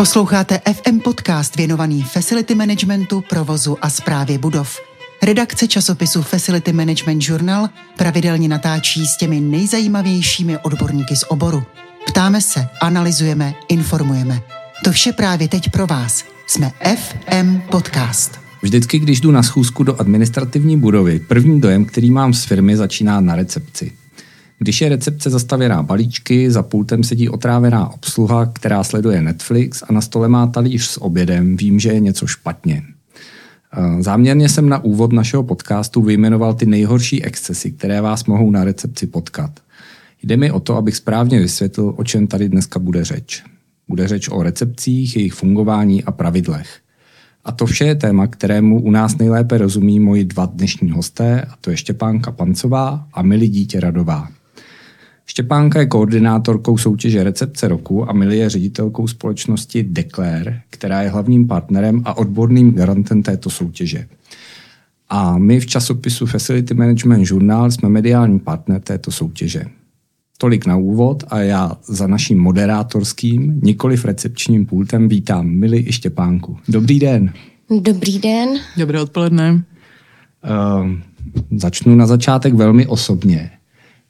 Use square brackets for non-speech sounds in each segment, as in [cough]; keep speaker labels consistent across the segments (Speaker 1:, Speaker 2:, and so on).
Speaker 1: Posloucháte FM podcast věnovaný facility managementu, provozu a správě budov. Redakce časopisu Facility Management Journal pravidelně natáčí s těmi nejzajímavějšími odborníky z oboru. Ptáme se, analyzujeme, informujeme. To vše právě teď pro vás. Jsme FM Podcast.
Speaker 2: Vždycky, když jdu na schůzku do administrativní budovy, první dojem, který mám z firmy, začíná na recepci. Když je recepce zastavěná balíčky, za pultem sedí otrávená obsluha, která sleduje Netflix a na stole má talíř s obědem, vím, že je něco špatně. Eh, záměrně jsem na úvod našeho podcastu vyjmenoval ty nejhorší excesy, které vás mohou na recepci potkat. Jde mi o to, abych správně vysvětlil, o čem tady dneska bude řeč. Bude řeč o recepcích, jejich fungování a pravidlech. A to vše je téma, kterému u nás nejlépe rozumí moji dva dnešní hosté, a to je Štěpánka Pancová a Milí dítě Radová. Štěpánka je koordinátorkou soutěže Recepce roku a Millie je ředitelkou společnosti Declare, která je hlavním partnerem a odborným garantem této soutěže. A my v časopisu Facility Management Journal jsme mediální partner této soutěže. Tolik na úvod a já za naším moderátorským, nikoli recepčním pultem vítám Mili i Štěpánku. Dobrý den.
Speaker 3: Dobrý den.
Speaker 4: Dobré odpoledne. Uh,
Speaker 2: začnu na začátek velmi osobně.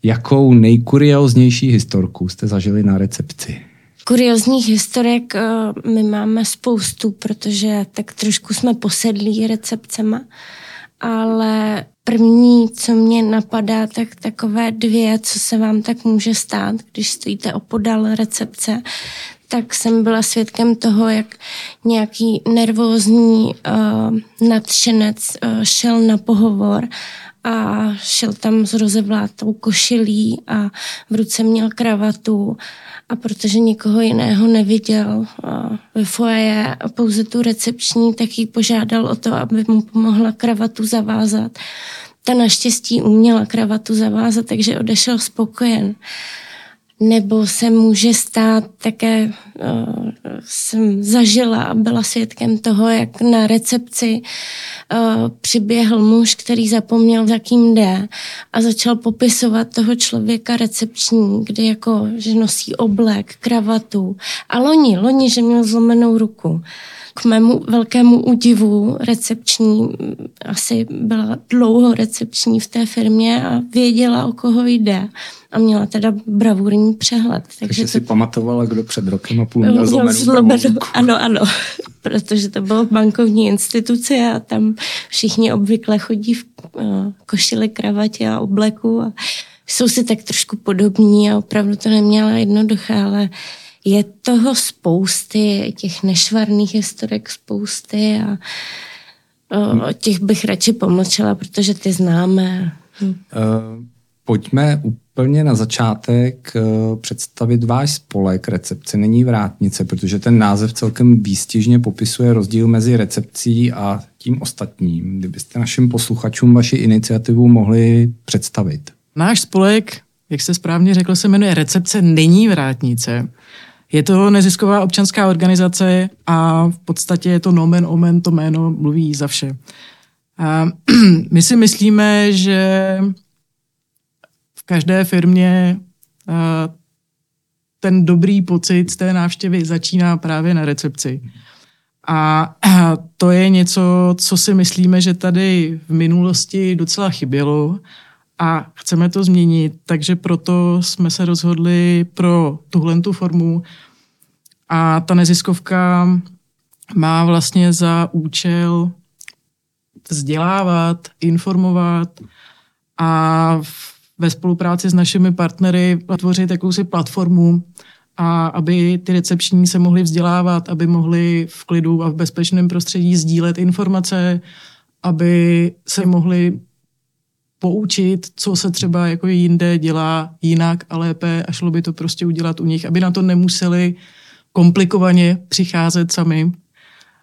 Speaker 2: Jakou nejkurioznější historku jste zažili na recepci?
Speaker 3: Kuriozních historek uh, my máme spoustu, protože tak trošku jsme posedlí recepcema, ale první, co mě napadá, tak takové dvě, co se vám tak může stát, když stojíte opodal recepce, tak jsem byla svědkem toho, jak nějaký nervózní uh, nadšenec uh, šel na pohovor a šel tam s rozevlátou košilí a v ruce měl kravatu a protože nikoho jiného neviděl ve foaje a pouze tu recepční, tak jí požádal o to, aby mu pomohla kravatu zavázat. Ta naštěstí uměla kravatu zavázat, takže odešel spokojen. Nebo se může stát také, uh, jsem zažila a byla svědkem toho, jak na recepci uh, přiběhl muž, který zapomněl, za kým jde a začal popisovat toho člověka recepční, kde jako, že nosí oblek, kravatu a loni, loni, že měl zlomenou ruku. K mému velkému údivu recepční, asi byla dlouho recepční v té firmě a věděla, o koho jde a měla teda bravurní přehled.
Speaker 2: Takže, takže to... si pamatovala, kdo před rokem a půl měl zlomenou
Speaker 3: Ano, ano, [laughs] protože to bylo bankovní instituci a tam všichni obvykle chodí v uh, košili, kravatě a obleku a jsou si tak trošku podobní a opravdu to neměla jednoduché, ale je toho spousty, těch nešvarných historek spousty a o, o těch bych radši pomlčela, protože ty známe. Hm. Uh,
Speaker 2: pojďme úplně na začátek uh, představit váš spolek recepce není vrátnice, protože ten název celkem výstižně popisuje rozdíl mezi recepcí a tím ostatním. Kdybyste našim posluchačům vaši iniciativu mohli představit.
Speaker 4: Náš spolek, jak se správně řekl, se jmenuje Recepce není vrátnice. Je to nezisková občanská organizace a v podstatě je to nomen omen, to jméno mluví za vše. A [clears throat] my si myslíme, že v každé firmě ten dobrý pocit z té návštěvy začíná právě na recepci. A [clears throat] to je něco, co si myslíme, že tady v minulosti docela chybělo a chceme to změnit, takže proto jsme se rozhodli pro tuhle tu formu. A ta neziskovka má vlastně za účel vzdělávat, informovat a ve spolupráci s našimi partnery tvořit jakousi platformu, a aby ty recepční se mohly vzdělávat, aby mohly v klidu a v bezpečném prostředí sdílet informace, aby se mohli poučit, co se třeba jako jinde dělá jinak a lépe a šlo by to prostě udělat u nich, aby na to nemuseli komplikovaně přicházet sami.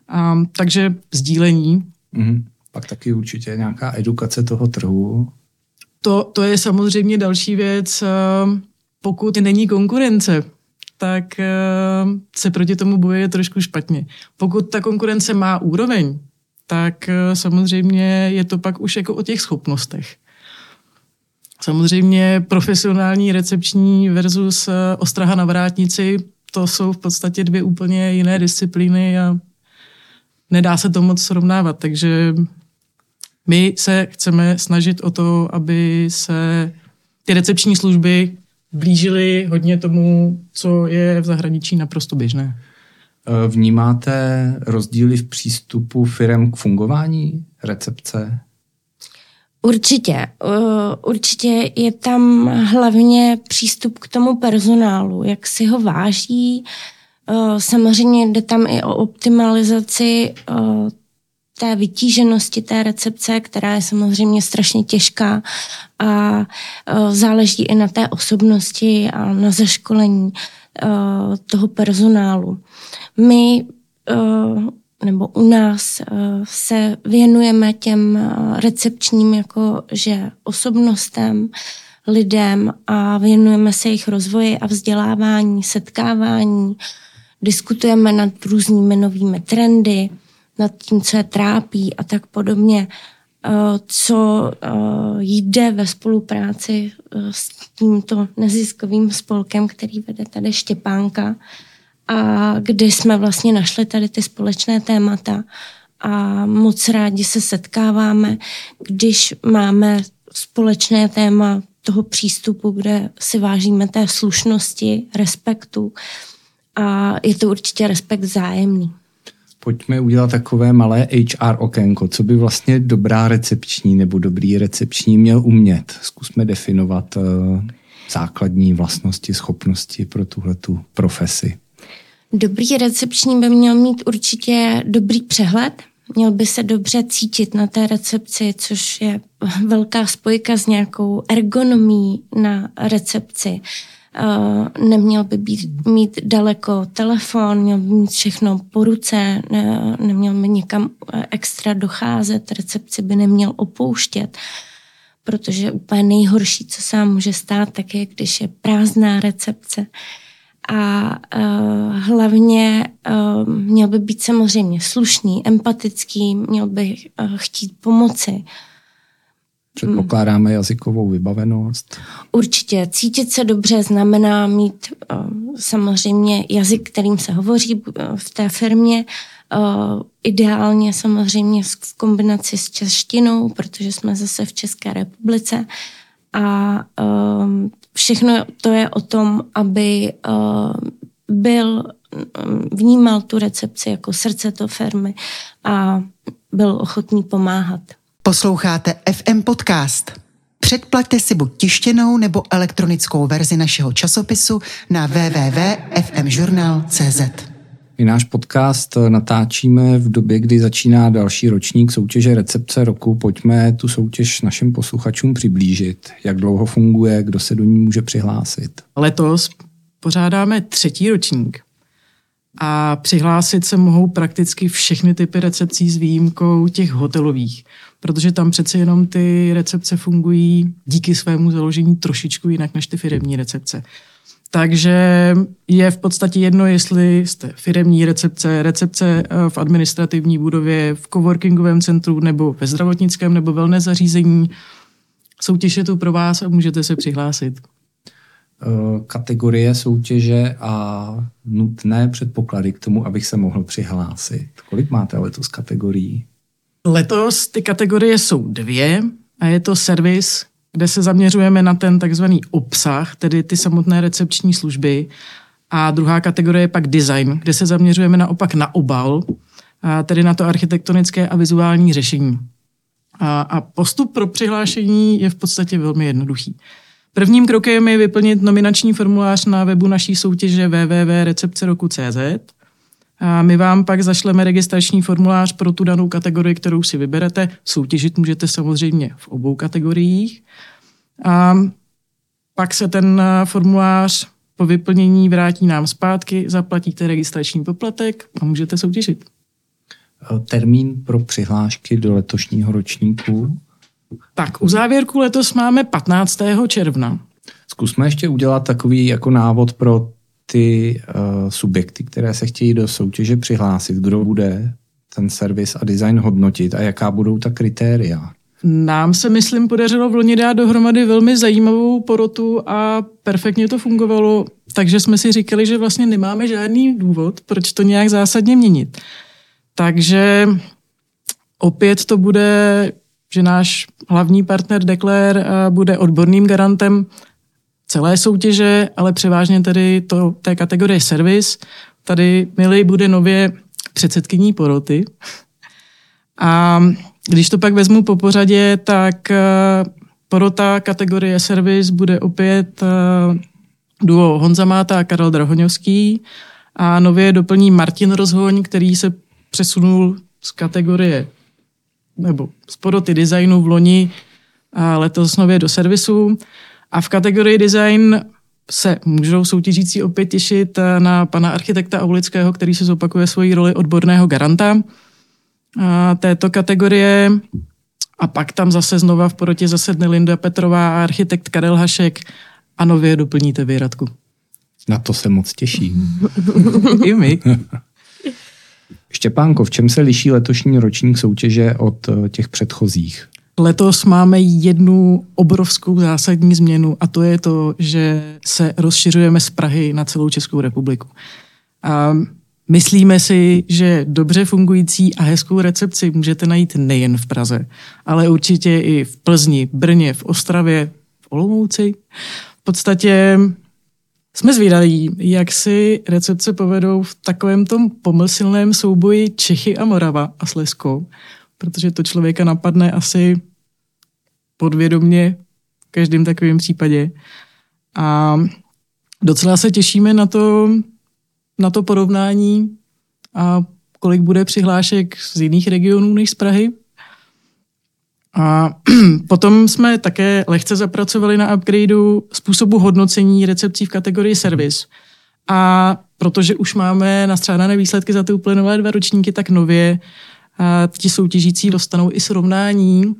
Speaker 4: A, takže sdílení.
Speaker 2: Mm-hmm. Pak taky určitě nějaká edukace toho trhu.
Speaker 4: To, to je samozřejmě další věc. Pokud není konkurence, tak se proti tomu bojuje trošku špatně. Pokud ta konkurence má úroveň, tak samozřejmě je to pak už jako o těch schopnostech. Samozřejmě profesionální recepční versus ostraha na vrátnici, to jsou v podstatě dvě úplně jiné disciplíny a nedá se to moc srovnávat. Takže my se chceme snažit o to, aby se ty recepční služby blížily hodně tomu, co je v zahraničí naprosto běžné.
Speaker 2: Eh, vnímáte rozdíly v přístupu firm k fungování recepce?
Speaker 3: Určitě. Určitě je tam hlavně přístup k tomu personálu, jak si ho váží. Samozřejmě jde tam i o optimalizaci té vytíženosti té recepce, která je samozřejmě strašně těžká a záleží i na té osobnosti a na zaškolení toho personálu. My nebo u nás se věnujeme těm recepčním jakože osobnostem, lidem a věnujeme se jejich rozvoji a vzdělávání, setkávání, diskutujeme nad různými novými trendy, nad tím, co je trápí a tak podobně, co jde ve spolupráci s tímto neziskovým spolkem, který vede tady Štěpánka a kde jsme vlastně našli tady ty společné témata a moc rádi se setkáváme, když máme společné téma toho přístupu, kde si vážíme té slušnosti, respektu a je to určitě respekt zájemný.
Speaker 2: Pojďme udělat takové malé HR okénko. Co by vlastně dobrá recepční nebo dobrý recepční měl umět? Zkusme definovat uh, základní vlastnosti, schopnosti pro tuhletu profesi.
Speaker 3: Dobrý recepční by měl mít určitě dobrý přehled, měl by se dobře cítit na té recepci, což je velká spojka s nějakou ergonomí na recepci. Uh, neměl by být, mít daleko telefon, měl by mít všechno po ruce, ne, neměl by někam extra docházet, recepci by neměl opouštět, protože úplně nejhorší, co se může stát, tak je, když je prázdná recepce. Uh, a uh, hlavně uh, měl by být samozřejmě slušný, empatický, měl by uh, chtít pomoci.
Speaker 2: Předpokládáme jazykovou vybavenost.
Speaker 3: Určitě. Cítit se dobře znamená mít uh, samozřejmě jazyk, kterým se hovoří v té firmě. Uh, ideálně samozřejmě v kombinaci s češtinou, protože jsme zase v České republice. A uh, všechno to je o tom, aby uh, byl, vnímal tu recepci jako srdce to firmy a byl ochotný pomáhat.
Speaker 1: Posloucháte FM Podcast. Předplaťte si buď tištěnou nebo elektronickou verzi našeho časopisu na www.fmjournal.cz.
Speaker 2: My náš podcast natáčíme v době, kdy začíná další ročník soutěže Recepce roku. Pojďme tu soutěž našim posluchačům přiblížit. Jak dlouho funguje, kdo se do ní může přihlásit?
Speaker 4: Letos pořádáme třetí ročník a přihlásit se mohou prakticky všechny typy recepcí s výjimkou těch hotelových, protože tam přece jenom ty recepce fungují díky svému založení trošičku jinak než ty firmní recepce. Takže je v podstatě jedno, jestli jste firemní recepce, recepce eh, v administrativní budově, v coworkingovém centru nebo ve zdravotnickém nebo velné zařízení. Soutěž je tu pro vás a můžete se přihlásit.
Speaker 2: Eh, kategorie soutěže a nutné předpoklady k tomu, abych se mohl přihlásit. Kolik máte letos kategorií?
Speaker 4: Letos ty kategorie jsou dvě a je to servis, kde se zaměřujeme na ten takzvaný obsah, tedy ty samotné recepční služby. A druhá kategorie je pak design, kde se zaměřujeme naopak na obal, a tedy na to architektonické a vizuální řešení. A, a postup pro přihlášení je v podstatě velmi jednoduchý. Prvním krokem je vyplnit nominační formulář na webu naší soutěže www.recepceroku.cz a my vám pak zašleme registrační formulář pro tu danou kategorii, kterou si vyberete. Soutěžit můžete samozřejmě v obou kategoriích. A pak se ten formulář po vyplnění vrátí nám zpátky, zaplatíte registrační poplatek a můžete soutěžit.
Speaker 2: Termín pro přihlášky do letošního ročníku?
Speaker 4: Tak, u závěrku letos máme 15. června.
Speaker 2: Zkusme ještě udělat takový jako návod pro ty uh, subjekty, které se chtějí do soutěže přihlásit, kdo bude ten servis a design hodnotit a jaká budou ta kritéria.
Speaker 4: Nám se, myslím, podařilo v loni dát dohromady velmi zajímavou porotu a perfektně to fungovalo, takže jsme si říkali, že vlastně nemáme žádný důvod, proč to nějak zásadně měnit. Takže opět to bude, že náš hlavní partner Declare eh, bude odborným garantem celé soutěže, ale převážně tedy to, té kategorie servis. Tady Mili bude nově předsedkyní poroty. A když to pak vezmu po pořadě, tak eh, porota kategorie servis bude opět eh, duo Honza Máta a Karel Drahoňovský a nově doplní Martin Rozhoň, který se přesunul z kategorie nebo z poroty designu v loni a letos nově do servisu. A v kategorii design se můžou soutěžící opět těšit na pana architekta Aulického, který se zopakuje svoji roli odborného garanta a této kategorie. A pak tam zase znova v porotě zasedne Linda Petrová a architekt Karel Hašek a nově doplníte Radku.
Speaker 2: Na to se moc těším. [laughs]
Speaker 4: I my.
Speaker 2: Štěpánko, v čem se liší letošní ročník soutěže od eh, těch předchozích?
Speaker 4: Letos máme jednu obrovskou zásadní změnu a to je to, že se rozšiřujeme z Prahy na celou Českou republiku. A myslíme si, že dobře fungující a hezkou recepci můžete najít nejen v Praze, ale určitě i v Plzni, Brně, v Ostravě, v Olomouci. V podstatě jsme zvídaví, jak si recepce povedou v takovém tom pomyslném souboji Čechy a Morava a Slezsko, protože to člověka napadne asi podvědomně v každém takovém případě. A docela se těšíme na to, na to porovnání a kolik bude přihlášek z jiných regionů než z Prahy. A [clears throat] potom jsme také lehce zapracovali na upgradeu způsobu hodnocení recepcí v kategorii servis. A protože už máme nastřádané výsledky za ty uplynulé dva ročníky, tak nově a ti soutěžící dostanou i srovnání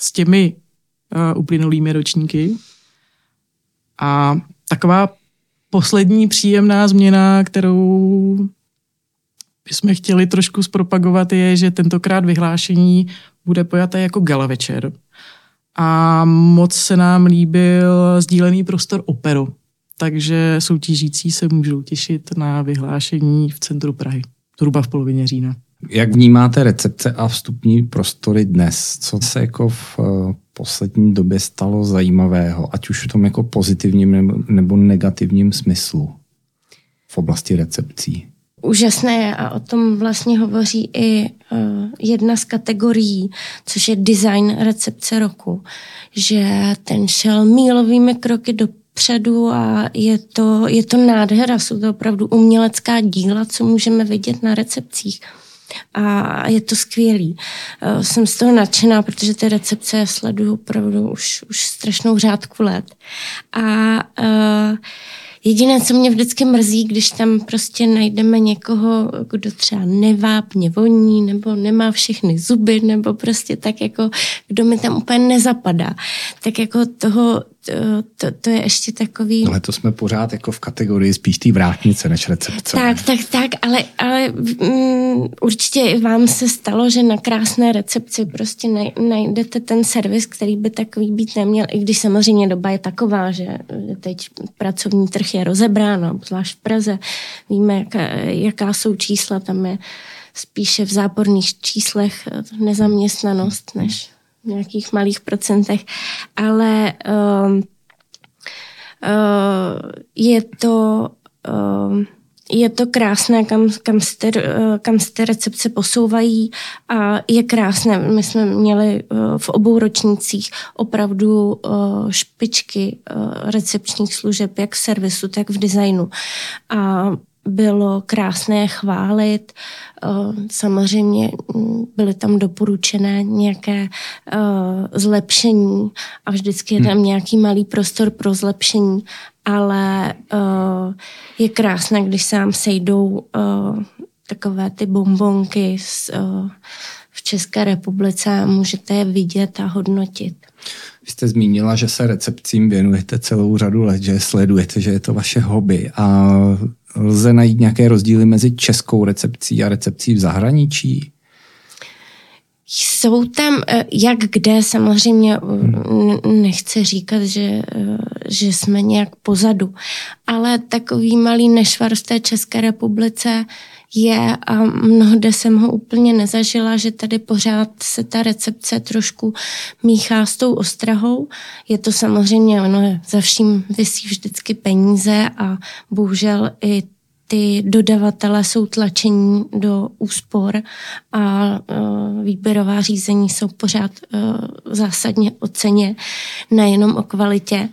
Speaker 4: s těmi uh, uplynulými ročníky. A taková poslední příjemná změna, kterou bychom chtěli trošku zpropagovat, je, že tentokrát vyhlášení bude pojaté jako gala večer. A moc se nám líbil sdílený prostor Operu, takže soutěžící se můžou těšit na vyhlášení v centru Prahy, zhruba v polovině října.
Speaker 2: Jak vnímáte recepce a vstupní prostory dnes? Co se jako v eh, poslední době stalo zajímavého, ať už v tom jako pozitivním nebo negativním smyslu v oblasti recepcí?
Speaker 3: úžasné a o tom vlastně hovoří i uh, jedna z kategorií, což je design recepce roku, že ten šel mílovými kroky do předu a je to, je to nádhera, jsou to opravdu umělecká díla, co můžeme vidět na recepcích. A je to skvělý. Uh, jsem z toho nadšená, protože ty recepce sleduju opravdu už, už strašnou řádku let. A uh, Jediné, co mě vždycky mrzí, když tam prostě najdeme někoho, kdo třeba nevápně voní, nebo nemá všechny zuby, nebo prostě tak jako, kdo mi tam úplně nezapadá. Tak jako toho, to, to, je ještě takový...
Speaker 2: Ale to jsme pořád jako v kategorii spíš té vrátnice než recepce.
Speaker 3: Tak, tak, tak, ale, ale mm, určitě i vám se stalo, že na krásné recepci prostě najdete ten servis, který by takový být neměl, i když samozřejmě doba je taková, že teď pracovní trh je rozebrán, zvlášť v Praze. Víme, jaká, jaká jsou čísla, tam je spíše v záporných číslech nezaměstnanost, než nějakých malých procentech, ale uh, uh, je to uh, je to krásné, kam, kam, se ty, kam se ty recepce posouvají a je krásné. My jsme měli v obou ročnících opravdu špičky recepčních služeb, jak v servisu, tak v designu. A bylo krásné chválit. Eh, samozřejmě mm, byly tam doporučené nějaké eh, zlepšení a vždycky je tam hmm. nějaký malý prostor pro zlepšení, ale eh, je krásné, když se vám sejdou takové ty bombonky v České republice a můžete je vidět a hodnotit.
Speaker 2: Vy jste zmínila, že se recepcím věnujete celou řadu let, že sledujete, že je to vaše hobby. A lze najít nějaké rozdíly mezi českou recepcí a recepcí v zahraničí?
Speaker 3: Jsou tam, eh, jak kde, samozřejmě nechci říkat, že, eh, že jsme nějak pozadu, ale takový malý nešvar v té České republice je a mnohde jsem ho úplně nezažila, že tady pořád se ta recepce trošku míchá s tou ostrahou. Je to samozřejmě, ono za vším vysí vždycky peníze a bohužel i ty dodavatele jsou tlačení do úspor a uh, výběrová řízení jsou pořád uh, zásadně o ceně, nejenom o kvalitě.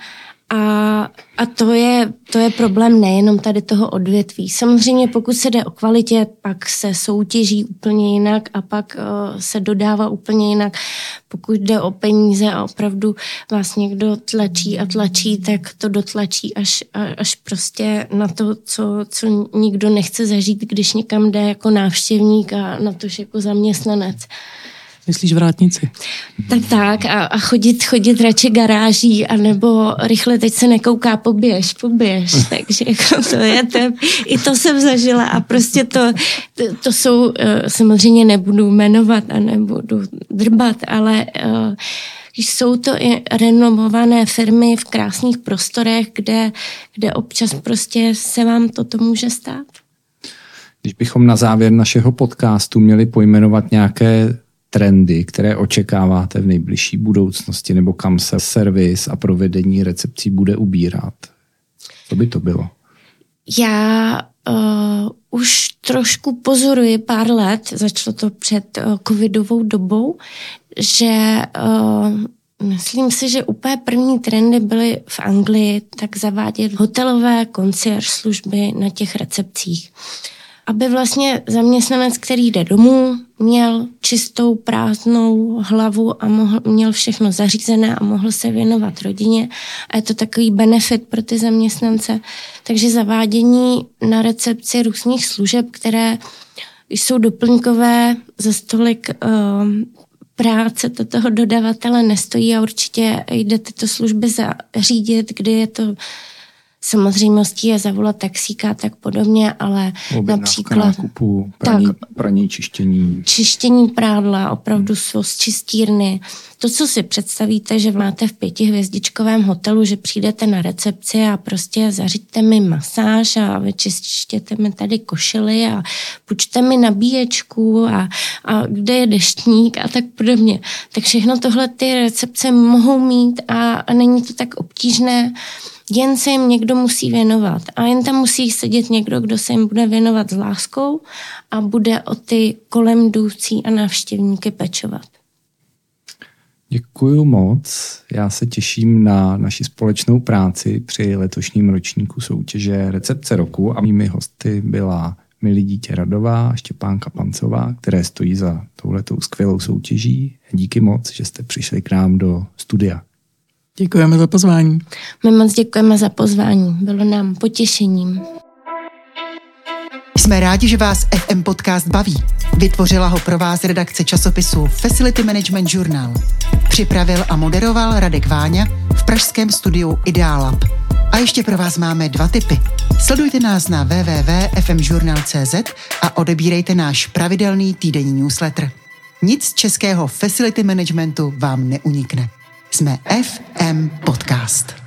Speaker 3: A, a to, je, to je problém nejenom tady toho odvětví. Samozřejmě pokud se jde o kvalitě, pak se soutěží úplně jinak a pak uh, se dodává úplně jinak. Pokud jde o peníze a opravdu vás někdo tlačí a tlačí, tak to dotlačí až, až prostě na to, co, co nikdo nechce zažít, když někam jde jako návštěvník a na to jako zaměstnanec. Uh,
Speaker 4: Myslíš vrátnici?
Speaker 3: Tak tak a, a chodit, chodit radši garáží, anebo rychle teď se nekouká, poběž, poběž. [laughs] Takže jako to je, to, i to jsem zažila a prostě to, to, to jsou, eh, samozřejmě nebudu jmenovat a nebudu drbat, ale uh, jsou to i renomované firmy v krásných prostorech, kde, kde občas prostě se vám toto může stát.
Speaker 2: Když bychom na závěr našeho podcastu měli pojmenovat nějaké trendy, které očekáváte v nejbližší budoucnosti, nebo kam se servis a provedení recepcí bude ubírat? Co by to bylo?
Speaker 3: Já uh, už trošku pozoruji pár let, začalo to před uh, covidovou dobou, že uh, Myslím si, že úplně první trendy byly v Anglii tak zavádět hotelové koncierge služby na těch recepcích. Uh, aby vlastně zaměstnanec, který jde domů, měl čistou, prázdnou hlavu a mohl, měl všechno zařízené a mohl se věnovat rodině. A je to takový benefit pro ty zaměstnance. Takže zavádění na recepci různých služeb, které jsou doplňkové, za stolik uh, práce to toho dodavatele nestojí a určitě jde tyto služby zařídit, kdy je to samozřejmostí je zavolat taxíka a tak podobně, ale Objednávka například...
Speaker 2: nákupu, praní, tak, praní, čištění.
Speaker 3: Čištění prádla, opravdu z čistírny. To, co si představíte, že máte v pětihvězdičkovém hotelu, že přijdete na recepci a prostě zařiďte mi masáž a vyčistěte mi tady košily a půjčte mi nabíječku a, a kde je deštník a tak podobně. Tak všechno tohle ty recepce mohou mít a, a není to tak obtížné jen se jim někdo musí věnovat. A jen tam musí sedět někdo, kdo se jim bude věnovat s láskou a bude o ty kolem jdoucí a návštěvníky pečovat.
Speaker 2: Děkuji moc. Já se těším na naši společnou práci při letošním ročníku soutěže Recepce roku a mými hosty byla Milí dítě Radová a Štěpánka Pancová, které stojí za touhletou skvělou soutěží. Díky moc, že jste přišli k nám do studia.
Speaker 4: Děkujeme za pozvání.
Speaker 3: My moc děkujeme za pozvání. Bylo nám potěšením.
Speaker 1: Jsme rádi, že vás FM Podcast baví. Vytvořila ho pro vás redakce časopisu Facility Management Journal. Připravil a moderoval Radek Váňa v pražském studiu Idealab. A ještě pro vás máme dva tipy. Sledujte nás na www.fmjournal.cz a odebírejte náš pravidelný týdenní newsletter. Nic z českého facility managementu vám neunikne. Jsme FM Podcast.